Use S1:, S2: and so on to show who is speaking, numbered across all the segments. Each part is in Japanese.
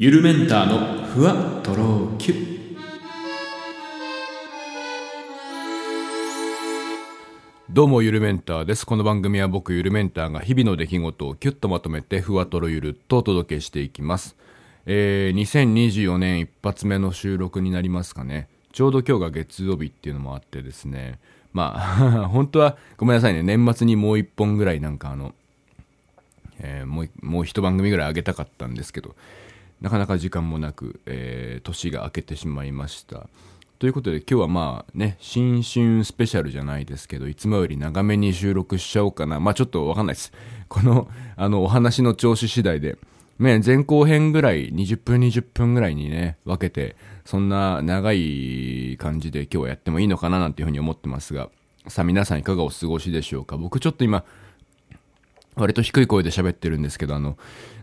S1: ゆるメンターのふわとろきゅ
S2: どうもゆるメンターです。この番組は僕ゆるメンターが日々の出来事をキュッとまとめてふわとろゆるっとお届けしていきます。えー、2024年一発目の収録になりますかね。ちょうど今日が月曜日っていうのもあってですね。まあ 本当はごめんなさいね。年末にもう一本ぐらいなんかあのえー、もうもう一番組ぐらい上げたかったんですけど。なかなか時間もなく、えー、年が明けてしまいました。ということで今日はまあね新春スペシャルじゃないですけどいつもより長めに収録しちゃおうかな。まあちょっとわかんないです。このあのお話の調子次第で。ね、前後編ぐらい20分20分ぐらいにね分けてそんな長い感じで今日はやってもいいのかななんていうふうに思ってますがさあ皆さんいかがお過ごしでしょうか。僕ちょっと今割と低い声で喋ってるんですけど、あの、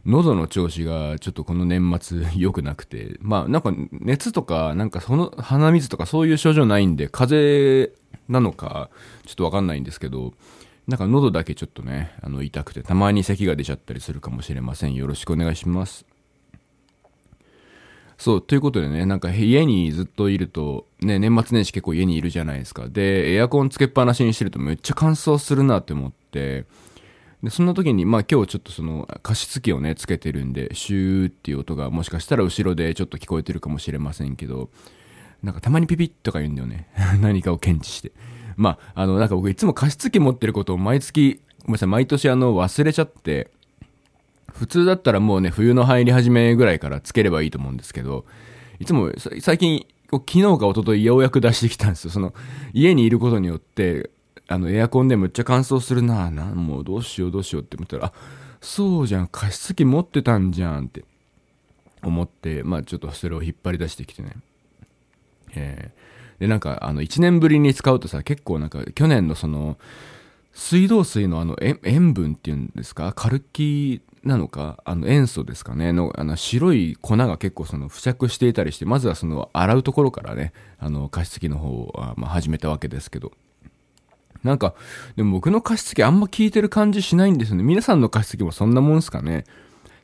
S2: 喉の調子がちょっとこの年末良くなくて、まあなんか熱とか、なんかその鼻水とかそういう症状ないんで、風邪なのか、ちょっとわかんないんですけど、なんか喉だけちょっとね、あの痛くて、たまに咳が出ちゃったりするかもしれません。よろしくお願いします。そう、ということでね、なんか家にずっといると、ね、年末年始結構家にいるじゃないですか。で、エアコンつけっぱなしにしてるとめっちゃ乾燥するなって思って、で、そんな時に、まあ今日ちょっとその加湿器をね、つけてるんで、シューっていう音がもしかしたら後ろでちょっと聞こえてるかもしれませんけど、なんかたまにピピッとか言うんだよね。何かを検知して。まあ、あの、なんか僕いつも加湿器持ってることを毎月、ごめんなさい、毎年あの忘れちゃって、普通だったらもうね、冬の入り始めぐらいからつければいいと思うんですけど、いつも最近、昨日か一昨日ようやく出してきたんですよ。その、家にいることによって、あのエアコンでむっちゃ乾燥するな。なもうどうしようどうしようって思ったらあそうじゃん。加湿器持ってたんじゃんって。思ってまあちょっとそれを引っ張り出してきてね。えー、でなんかあの1年ぶりに使うとさ結構なんか去年のその水道水のあの塩分っていうんですか？カルキなのか？あの塩素ですかね？のあの白い粉が結構その付着していたりしてまずはその洗うところからねあの加湿器の方はま始めたわけですけど。なんか、でも僕の加湿器あんま効いてる感じしないんですよね。皆さんの加湿器もそんなもんすかね。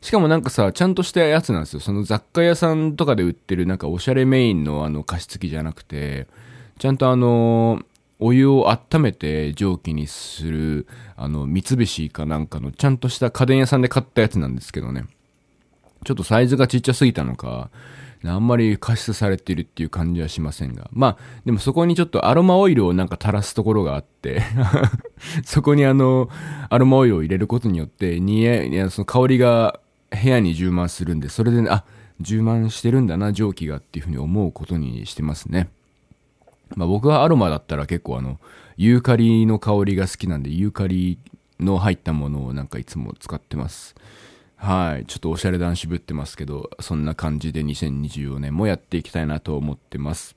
S2: しかもなんかさ、ちゃんとしたやつなんですよ。その雑貨屋さんとかで売ってるなんかおしゃれメインのあの加湿器じゃなくて、ちゃんとあのお湯を温めて蒸気にする、あの、三菱かなんかのちゃんとした家電屋さんで買ったやつなんですけどね。ちょっとサイズがちっちゃすぎたのか、あんまり加湿されているっていう感じはしませんが。まあ、でもそこにちょっとアロマオイルをなんか垂らすところがあって そこにあの、アロマオイルを入れることによって、にえ、い、その香りが部屋に充満するんで、それでね、あ、充満してるんだな、蒸気がっていうふうに思うことにしてますね。まあ僕はアロマだったら結構あの、ユーカリの香りが好きなんで、ユーカリの入ったものをなんかいつも使ってます。はい。ちょっとおしゃれ男子ぶってますけど、そんな感じで2024年もやっていきたいなと思ってます。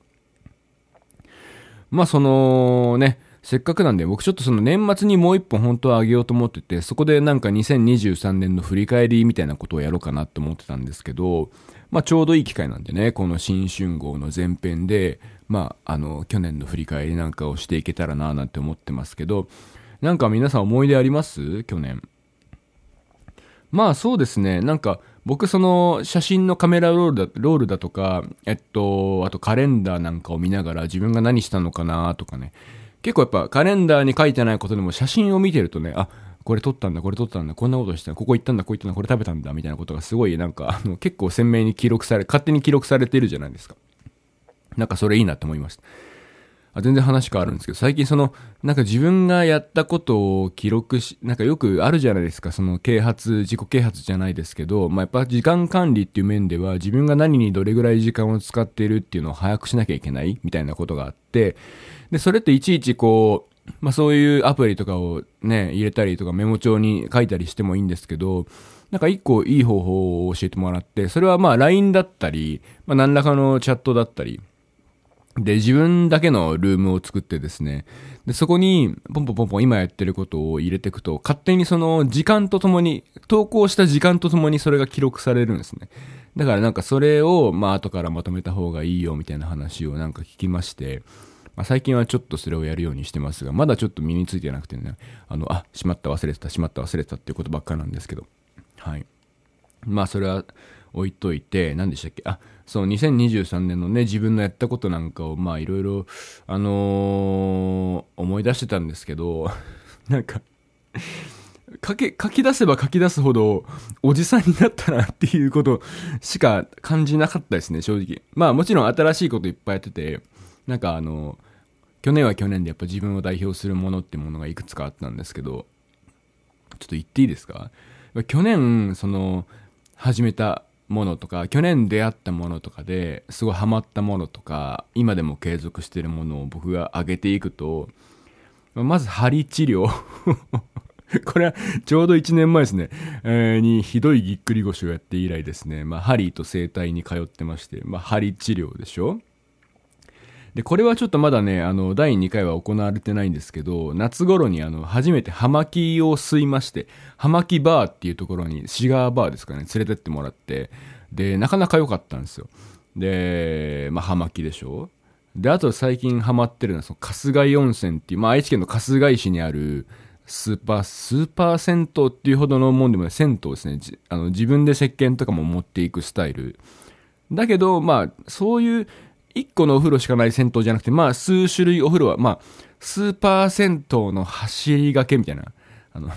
S2: まあそのね、せっかくなんで僕ちょっとその年末にもう一本本当はあげようと思ってて、そこでなんか2023年の振り返りみたいなことをやろうかなと思ってたんですけど、まあちょうどいい機会なんでね、この新春号の前編で、まああの去年の振り返りなんかをしていけたらななんて思ってますけど、なんか皆さん思い出あります？去年。まあそうですね。なんか僕その写真のカメラロールだロールだとか、えっと、あとカレンダーなんかを見ながら自分が何したのかなとかね。結構やっぱカレンダーに書いてないことでも写真を見てるとね、あ、これ撮ったんだ、これ撮ったんだ、こんなことしたここ行ったんだ、ここ行ったんだ、これ食べたんだ、みたいなことがすごいなんか、あの結構鮮明に記録され、勝手に記録されてるじゃないですか。なんかそれいいなって思いました。あ全然話変わるんですけど、最近その、なんか自分がやったことを記録し、なんかよくあるじゃないですか、その啓発、自己啓発じゃないですけど、まあ、やっぱ時間管理っていう面では、自分が何にどれぐらい時間を使っているっていうのを把握しなきゃいけないみたいなことがあって、で、それっていちいちこう、まあそういうアプリとかをね、入れたりとかメモ帳に書いたりしてもいいんですけど、なんか一個いい方法を教えてもらって、それはまあ LINE だったり、まあ何らかのチャットだったり、で、自分だけのルームを作ってですね、で、そこに、ポンポンポンポン今やってることを入れていくと、勝手にその時間とともに、投稿した時間とともにそれが記録されるんですね。だからなんかそれを、まあ後からまとめた方がいいよみたいな話をなんか聞きまして、まあ、最近はちょっとそれをやるようにしてますが、まだちょっと身についてなくてね、あの、あ、しまった忘れてた、しまった忘れてたっていうことばっかなんですけど、はい。まあそれは置いといて、何でしたっけ？あ、そう、2023年のね、自分のやったことなんかを、まあ、いろいろ、あのー、思い出してたんですけど、なんか書け、書き出せば書き出すほど、おじさんになったなっていうことしか感じなかったですね、正直。まあもちろん新しいこといっぱいやってて、なんかあの、去年は去年でやっぱ自分を代表するものってものがいくつかあったんですけど、ちょっと言っていいですか？去年、その、始めたものとか、去年出会ったものとかで、すごいハマったものとか、今でも継続してるものを僕が上げていくと、まず針治療。これはちょうど1年前ですね、えー、にひどいぎっくり腰をやって以来ですね、まあ、針と整体に通ってまして、まあ、針治療でしょ。で、これはちょっとまだね、あの、第2回は行われてないんですけど、夏頃にあの、初めて葉巻を吸いまして、葉巻バーっていうところに、シガーバーですかね、連れてってもらって、で、なかなか良かったんですよ。で、まあ、葉巻でしょで、あと最近ハマってるのは、その、春日井温泉っていう、まあ、愛知県の春日井市にある、スーパー、スーパー銭湯っていうほどのもんでもない、銭湯ですね。あの、自分で石鹸とかも持っていくスタイル。だけど、まあ、そういう一個のお風呂しかない銭湯じゃなくて、まあ、数種類お風呂は、まあ、スーパー銭湯の走りがけみたいな、あの、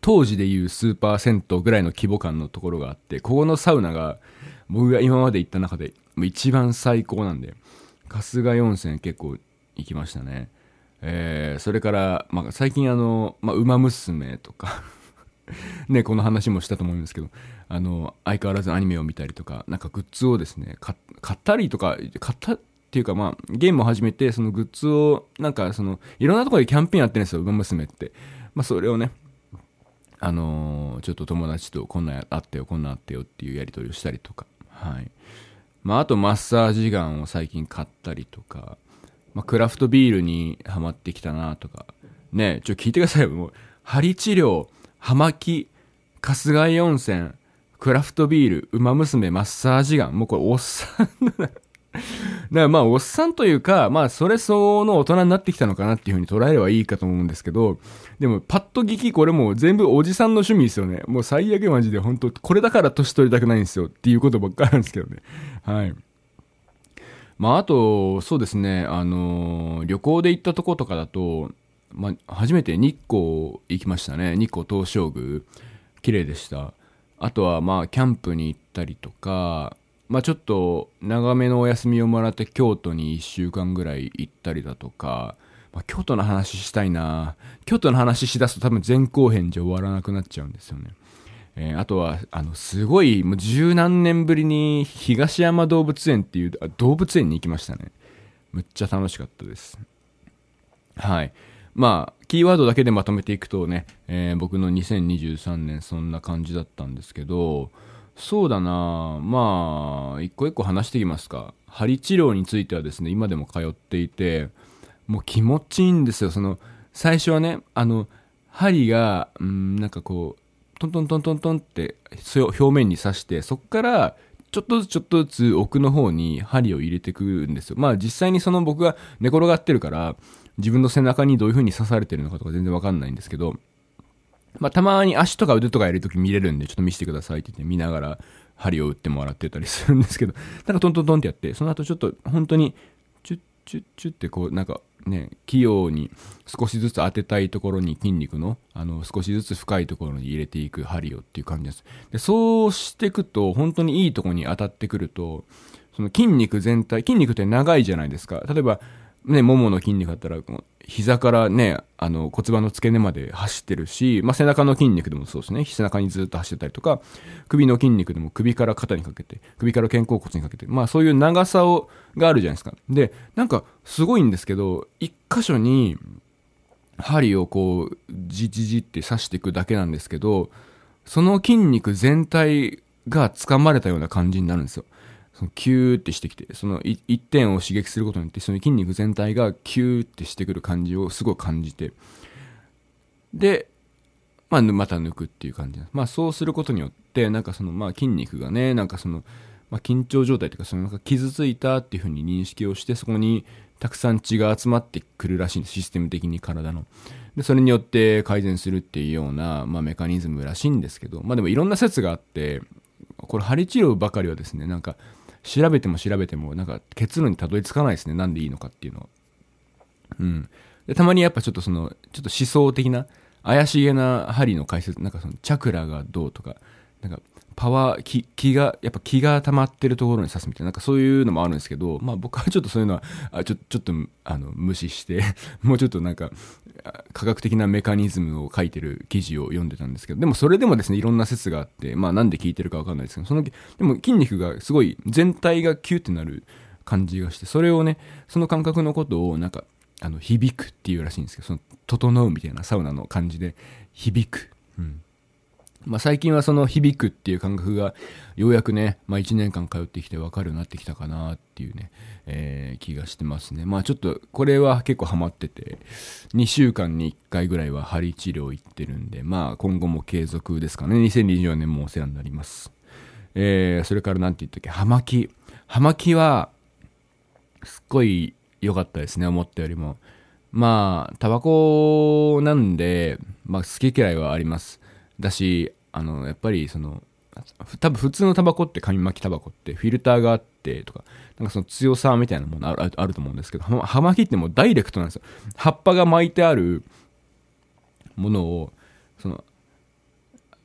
S2: 当時でいうスーパー銭湯ぐらいの規模感のところがあって、ここのサウナが、僕が今まで行った中で、一番最高なんで、春日温泉結構行きましたね。えー、それから、まあ、最近あの、まあ、馬娘とか ね、この話もしたと思うんですけど、あの、相変わらずアニメを見たりとか、なんかグッズをですね、買ったりとか、買ったっていうかまあ、ゲームを始めて、そのグッズを、なんかその、いろんなところでキャンペーンやってるんですよ、馬娘って。まあ、それをね、あのー、ちょっと友達とこんなんあってよ、こんなんあってよっていうやり取りをしたりとか、はい。まあ、あとマッサージガンを最近買ったりとか、まあ、クラフトビールにハマってきたなとか、ね、ちょ、聞いてくださいよ、もう、針治療、葉巻、春日井温泉、クラフトビール、馬娘、マッサージガン。もうこれおっさんだな。だからまあ、おっさんというか、まあ、それ相応の大人になってきたのかなっていうふうに捉えればいいかと思うんですけど、でも、パッと聞き、これもう全部おじさんの趣味ですよね。もう最悪マジで、本当これだから年取りたくないんですよっていうことばっかりなんですけどね。はい。まあ、あと、そうですね、あのー、旅行で行ったとことかだと、まあ、初めて日光行きましたね。日光東照宮。綺麗でした。あとは、まあ、キャンプに行ったりとか、まあ、ちょっと長めのお休みをもらって京都に1週間ぐらい行ったりだとか、まあ、京都の話したいな京都の話しだすと多分前後編じゃ終わらなくなっちゃうんですよね。えー、あとは、あの、すごい、もう十何年ぶりに東山動物園っていう動物園に行きましたね。むっちゃ楽しかったです。はい。まあ、キーワードだけでまとめていくとね、えー、僕の2023年そんな感じだったんですけど、そうだなまあ、一個一個話していきますか。針治療についてはですね、今でも通っていて、もう気持ちいいんですよ。その、最初はね、あの、針が、うん、なんかこう、トントントントントンって表面に刺して、そこから、ちょっとずつちょっとずつ奥の方に針を入れていくんですよ。まあ実際にその僕が寝転がってるから、自分の背中にどういう風に刺されてるのかとか全然わかんないんですけど、まあ、たまに足とか腕とかやるとき見れるんで、ちょっと見せてくださいって言って見ながら針を打ってもらってたりするんですけど、なんかトントントンってやって、その後ちょっと本当に、チュッチュッチュッってこう、なんかね、器用に少しずつ当てたいところに筋肉の、あの、少しずつ深いところに入れていく針をっていう感じです。で、そうしていくと、本当にいいところに当たってくると、その筋肉全体、筋肉って長いじゃないですか。例えば、ね、ももの筋肉だったら、膝からね、あの骨盤の付け根まで走ってるし、まあ、背中の筋肉でもそうですね。背中にずっと走ってたりとか、首の筋肉でも首から肩にかけて、首から肩甲骨にかけて、まあそういう長さを、があるじゃないですか。で、なんかすごいんですけど、一箇所に針をこう、じじじって刺していくだけなんですけど、その筋肉全体が掴まれたような感じになるんですよ。そのキューってしてきて、その一点を刺激することによって、その筋肉全体がキューってしてくる感じをすごい感じて、で、まあ、また抜くっていう感じです。まあ、そうすることによって、なんかその、まあ、筋肉がね、なんかその、まあ、緊張状態というか、そのなんか傷ついたっていうふうに認識をして、そこにたくさん血が集まってくるらしいんです、システム的に体の。で、それによって改善するっていうような、まあ、メカニズムらしいんですけど、まあでもいろんな説があって、これ針治療ばかりはですねなんか調べても調べてもなんか結論にたどり着かないですね。なんでいいのかっていうのは。うん。でたまにやっぱちょっとそのちょっと思想的な怪しげな針の解説なんかそのチャクラがどうとかなんかパワー気気がやっぱ気が溜まってるところに刺すみたいななんかそういうのもあるんですけどまあ僕はちょっとそういうのはあちょちょっとあの無視して もうちょっとなんか科学的なメカニズムを書いてる記事を読んでたんですけどでもそれでもですねいろんな説があってまあなんで聞いてるかわかんないですけどそのでも筋肉がすごい全体がキューってなる感じがしてそれをねその感覚のことをなんかあの響くっていうらしいんですけどその整うみたいなサウナの感じで響く、うん。まあ、最近はその響くっていう感覚がようやくね、まあ、1年間通ってきて分かるようになってきたかなっていうね、えー、気がしてますね。まあちょっとこれは結構ハマってて2週間に1回ぐらいは針治療行ってるんでまあ今後も継続ですかね。2024年もお世話になります。えー、それから何て言ったっけ葉巻。葉巻はすっごい良かったですね、思ったよりも。まあ、タバコなんで、まあ、好き嫌いはあります。だし、あの、やっぱりその、多分普通のタバコって紙巻きタバコってフィルターがあってとか、なんかその強さみたいなものあるあると思うんですけど、葉巻ってもうダイレクトなんですよ。葉っぱが巻いてあるものを、その、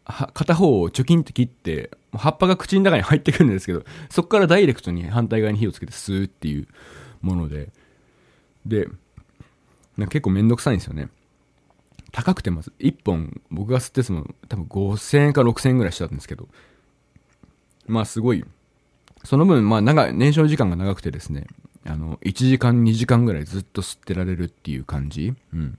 S2: 片方をチョキンって切って、葉っぱが口の中に入ってくるんですけど、そこからダイレクトに反対側に火をつけて吸うっていうもので、で、結構めんどくさいんですよね。高くてまず、1本、僕が吸ってすも多分5000円か6000円ぐらいしたんですけど、まあすごい、その分、まあ長い、燃焼時間が長くてですね、あの、1時間2時間ぐらいずっと吸ってられるっていう感じ。うん。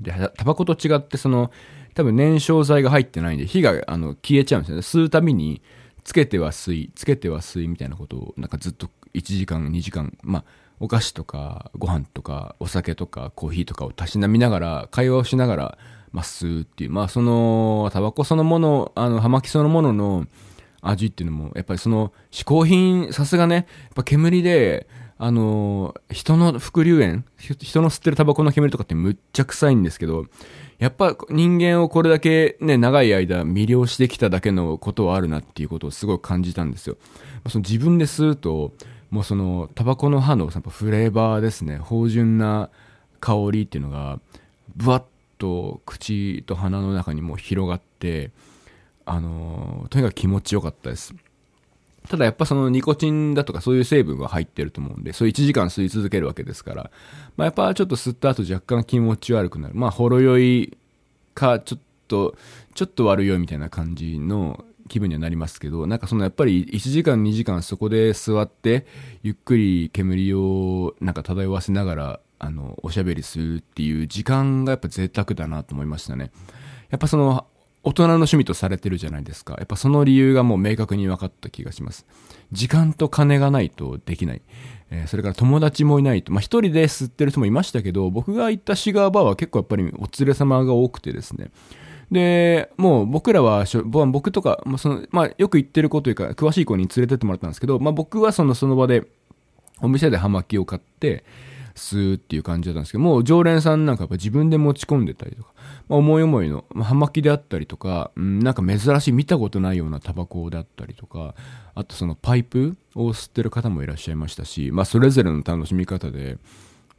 S2: で、タバコと違って、その、多分燃焼剤が入ってないんで、火があの消えちゃうんですよね。吸うたびに、つけては吸い、つけては吸いみたいなことを、なんかずっと1時間、2時間、まあ、お菓子とかご飯とかお酒とかコーヒーとかをたしなみながら会話をしながら、まあ、吸うっていうまあそのタバコそのものあの葉巻そのものの味っていうのもやっぱりその嗜好品さすがねやっぱ煙であの人の副流煙人の吸ってるタバコの煙とかってむっちゃ臭いんですけどやっぱ人間をこれだけね、長い間魅了してきただけのことはあるなっていうことをすごい感じたんですよ。その自分で吸うと、もうそのタバコの葉のやっぱフレーバーですね芳醇な香りっていうのがぶわっと口と鼻の中にも広がってあのとにかく気持ちよかったですただやっぱそのニコチンだとかそういう成分は入ってると思うんで、そう1時間吸い続けるわけですから、まあやっぱちょっと吸った後若干気持ち悪くなる。まあほろ酔いか、ちょっと、ちょっと悪酔いみたいな感じの気分にはなりますけど、なんかそのやっぱり1時間2時間そこで座って、ゆっくり煙をなんか漂わせながら、あの、おしゃべりするっていう時間がやっぱ贅沢だなと思いましたね。やっぱその、大人の趣味とされてるじゃないですか。やっぱその理由がもう明確に分かった気がします。時間と金がないとできない。えー、それから友達もいないと。まあ一人で吸ってる人もいましたけど、僕が行ったシガーバーは結構やっぱりお連れ様が多くてですね。で、もう僕らは、僕とか、まあそのまあ、よく言ってる子というか、詳しい子に連れてってもらったんですけど、まあ、僕はそのその場で、お店で葉巻を買って、吸うっていう感じだったんですけど、もう常連さんなんかやっぱ自分で持ち込んでたりとか、まあ、思い思いの、まあ、葉巻であったりとか、うん、なんか珍しい見たことないようなタバコであったりとか、あとそのパイプを吸ってる方もいらっしゃいましたし、まあ、それぞれの楽しみ方で、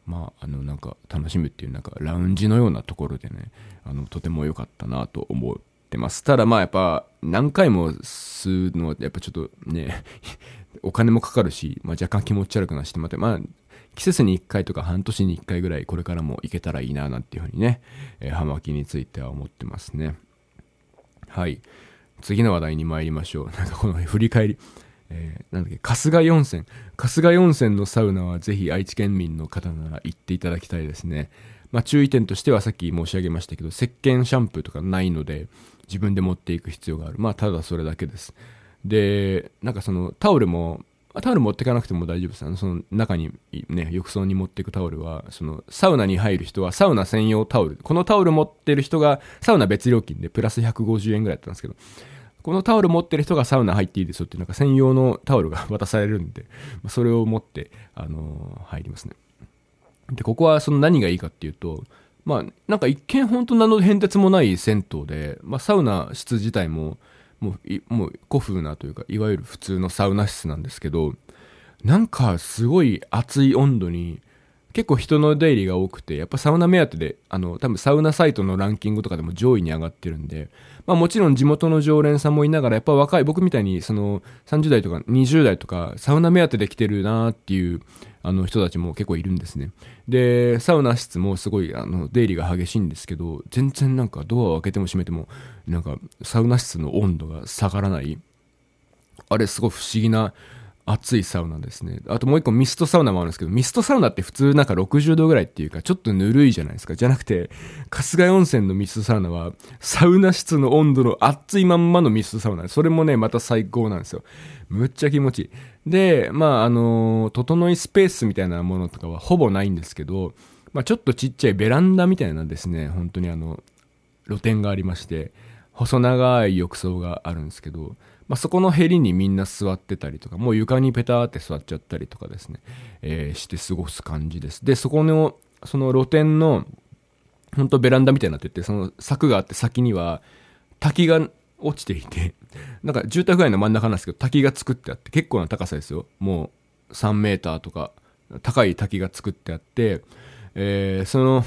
S2: まあ、あのなんか楽しむっていうなんかラウンジのようなところでねあのとても良かったなと思ってます。ただまあやっぱ何回も吸うのはやっぱちょっとね お金もかかるし、まあ、若干気持ち悪くなしてまたまあ季節に1回とか半年に1回ぐらいこれからも行けたらいいななんていうふうにね、えー、葉巻については思ってますね。はい。次の話題に参りましょう。なんかこの振り返りえー、なんだっけ、春日温泉。春日温泉のサウナはぜひ愛知県民の方なら行っていただきたいですね。まあ注意点としてはさっき申し上げましたけど、石鹸シャンプーとかないので、自分で持っていく必要がある。まあただそれだけです。で、なんかそのタオルも、タオル持っていかなくても大丈夫です。あの、その中にね、浴槽に持っていくタオルは、そのサウナに入る人はサウナ専用タオル。このタオル持ってる人がサウナ別料金でプラス150円ぐらいだったんですけど、このタオル持ってる人がサウナ入っていいですよってなんか専用のタオルが 渡されるんで、それを持って、あの、入りますね。で、ここはその何がいいかっていうと、まあ、なんか一見本当何の変哲もない銭湯で、まあ、サウナ室自体も、もうもう古風なというかいわゆる普通のサウナ室なんですけどなんかすごい熱い温度に結構人の出入りが多くてやっぱサウナ目当てであの多分サウナサイトのランキングとかでも上位に上がってるんで、まあ、もちろん地元の常連さんもいながらやっぱ若い僕みたいにその30代とか20代とかサウナ目当てで来てるなっていうあの人たちも結構いるんですね。でサウナ室もすごいあの出入りが激しいんですけど全然なんかドアを開けても閉めてもなんかサウナ室の温度が下がらない。あれすごい不思議な暑いサウナですね。あともう一個ミストサウナもあるんですけど、ミストサウナって普通なんか60度ぐらいっていうか、ちょっとぬるいじゃないですか。じゃなくて、春日井温泉のミストサウナは、サウナ室の温度の熱いまんまのミストサウナ。それもね、また最高なんですよ。むっちゃ気持ちいい。で、まあ、あの、整いスペースみたいなものとかはほぼないんですけど、まあ、ちょっとちっちゃいベランダみたいなですね、本当にあの、露天がありまして、細長い浴槽があるんですけど、まあ、そこのヘリにみんな座ってたりとか、もう床にペターって座っちゃったりとかですね、えー、して過ごす感じです。で、そこの、その露天の、本当ベランダみたいになってて、その柵があって先には滝が落ちていて、なんか住宅街の真ん中なんですけど、滝が作ってあって、結構な高さですよ。もう3メーターとか、高い滝が作ってあって、えー、その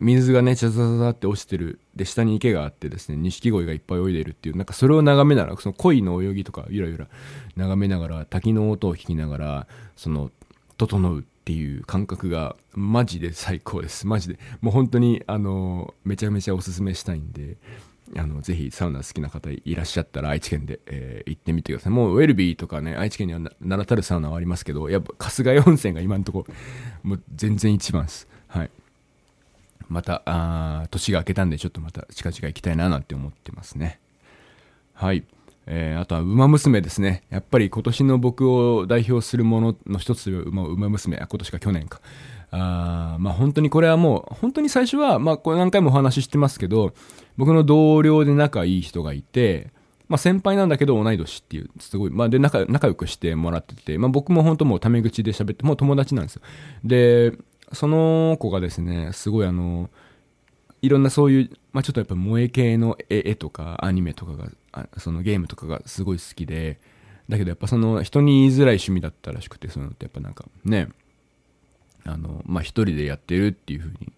S2: 水がね、チャザザザって落ちてる。で、下に池があってですね、錦鯉がいっぱい泳いでるっていう、なんかそれを眺めながら、その鯉の泳ぎとかゆらゆら眺めながら、滝の音を聞きながら、その、整うっていう感覚が、マジで最高です。マジで。もう本当に、あの、めちゃめちゃおすすめしたいんで、あの、ぜひサウナ好きな方いらっしゃったら愛知県で、えー、行ってみてください。もうウェルビーとかね、愛知県には名だたるサウナはありますけど、やっぱ春日井温泉が今のところ、もう全然一番です。はい。また、あ年が明けたんで、ちょっとまた近々行きたいななんて思ってますね。はい。えー、あとは、馬娘ですね。やっぱり今年の僕を代表するものの一つという馬馬娘、今年か去年か。あまあ本当にこれはもう、本当に最初は、まあこれ何回もお話ししてますけど、僕の同僚で仲いい人がいて、まあ先輩なんだけど同い年っていう、すごい、まあで仲仲良くしてもらってて、まあ僕も本当もうタメ口で喋って、もう友達なんですよ。で、その子がですね、すごいあの、いろんなそういう、まあ、ちょっとやっぱ萌え系の絵とかアニメとかが、そのゲームとかがすごい好きで、だけどやっぱその人に言いづらい趣味だったらしくて、そういうのってやっぱなんかね、あの、まあ、一人でやってるっていう風に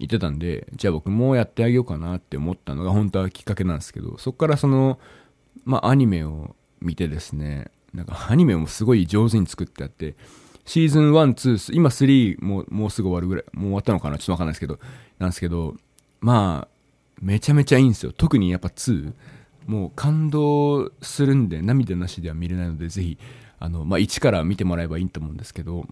S2: 言ってたんで、じゃあ僕もやってあげようかなって思ったのが本当はきっかけなんですけど、そこからその、まあ、アニメを見てですね、なんかアニメもすごい上手に作ってあって、シーズン1、2、今3ももうすぐ終わるぐらい、もう終わったのかな？ちょっとわかんないですけど、なんですけど、まあ、めちゃめちゃいいんですよ。特にやっぱ2、もう感動するんで、涙なしでは見れないので、ぜひ、あの、まあ、1から見てもらえばいいと思うんですけど、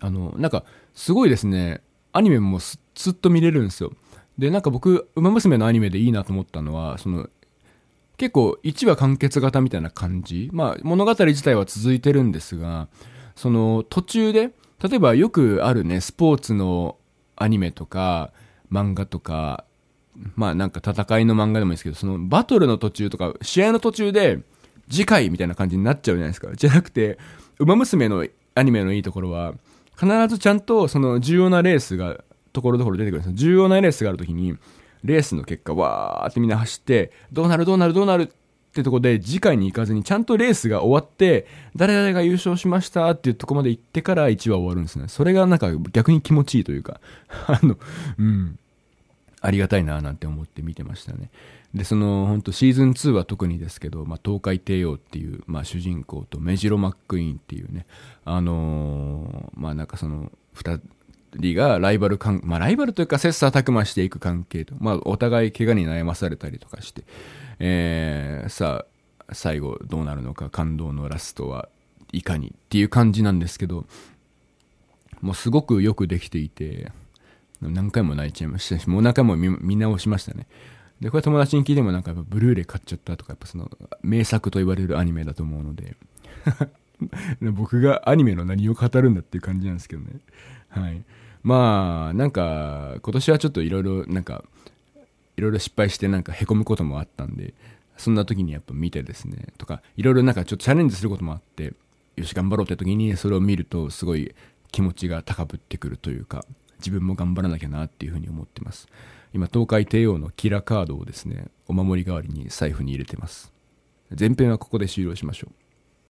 S2: あの、なんか、すごいですね、アニメもすっと見れるんですよ。で、なんか僕、ウマ娘のアニメでいいなと思ったのは、その、結構1話完結型みたいな感じ。まあ、物語自体は続いてるんですが、その途中で、例えばよくあるね、スポーツのアニメとか、漫画とか、まあなんか戦いの漫画でもいいですけど、そのバトルの途中とか、試合の途中で、次回みたいな感じになっちゃうじゃないですか。じゃなくて、ウマ娘のアニメのいいところは、必ずちゃんとその重要なレースが、ところどころ出てくるんですよ。重要なレースがあるときに、レースの結果、わーってみんな走って、どうなるどうなるどうなるってとこで次回に行かずにちゃんとレースが終わって誰々が優勝しましたっていうとこまで行ってから1話終わるんですね。それがなんか逆に気持ちいいというか あのうん。ありがたいななんて思って見てましたね。でその本当シーズン2は特にですけど、まあ、東海帝王っていう、まあ、主人公とメジロ・マックイーンっていうねあのー、まあなんかその2人がライバル関まあライバルというか切磋琢磨していく関係と、まあお互い怪我に悩まされたりとかして、えー、さあ、最後どうなるのか、感動のラストはいかにっていう感じなんですけど、もうすごくよくできていて、何回も泣いちゃいましたし、もう何回も見直しましたね。で、これ友達に聞いてもなんかやっぱブルーレイ買っちゃったとか、やっぱその名作と言われるアニメだと思うので、僕がアニメの何を語るんだっていう感じなんですけどね。はい。まあ、なんか、今年はちょっといろいろなんか、いろいろ失敗してなんかへこむこともあったんで、そんな時にやっぱ見てですね、とか、いろいろなんかちょっとチャレンジすることもあって、よし、頑張ろうって時にそれを見るとすごい気持ちが高ぶってくるというか、自分も頑張らなきゃなっていうふうに思ってます。今、東海帝王のキラカードをですね、お守り代わりに財布に入れてます。前編はここで終了しましょう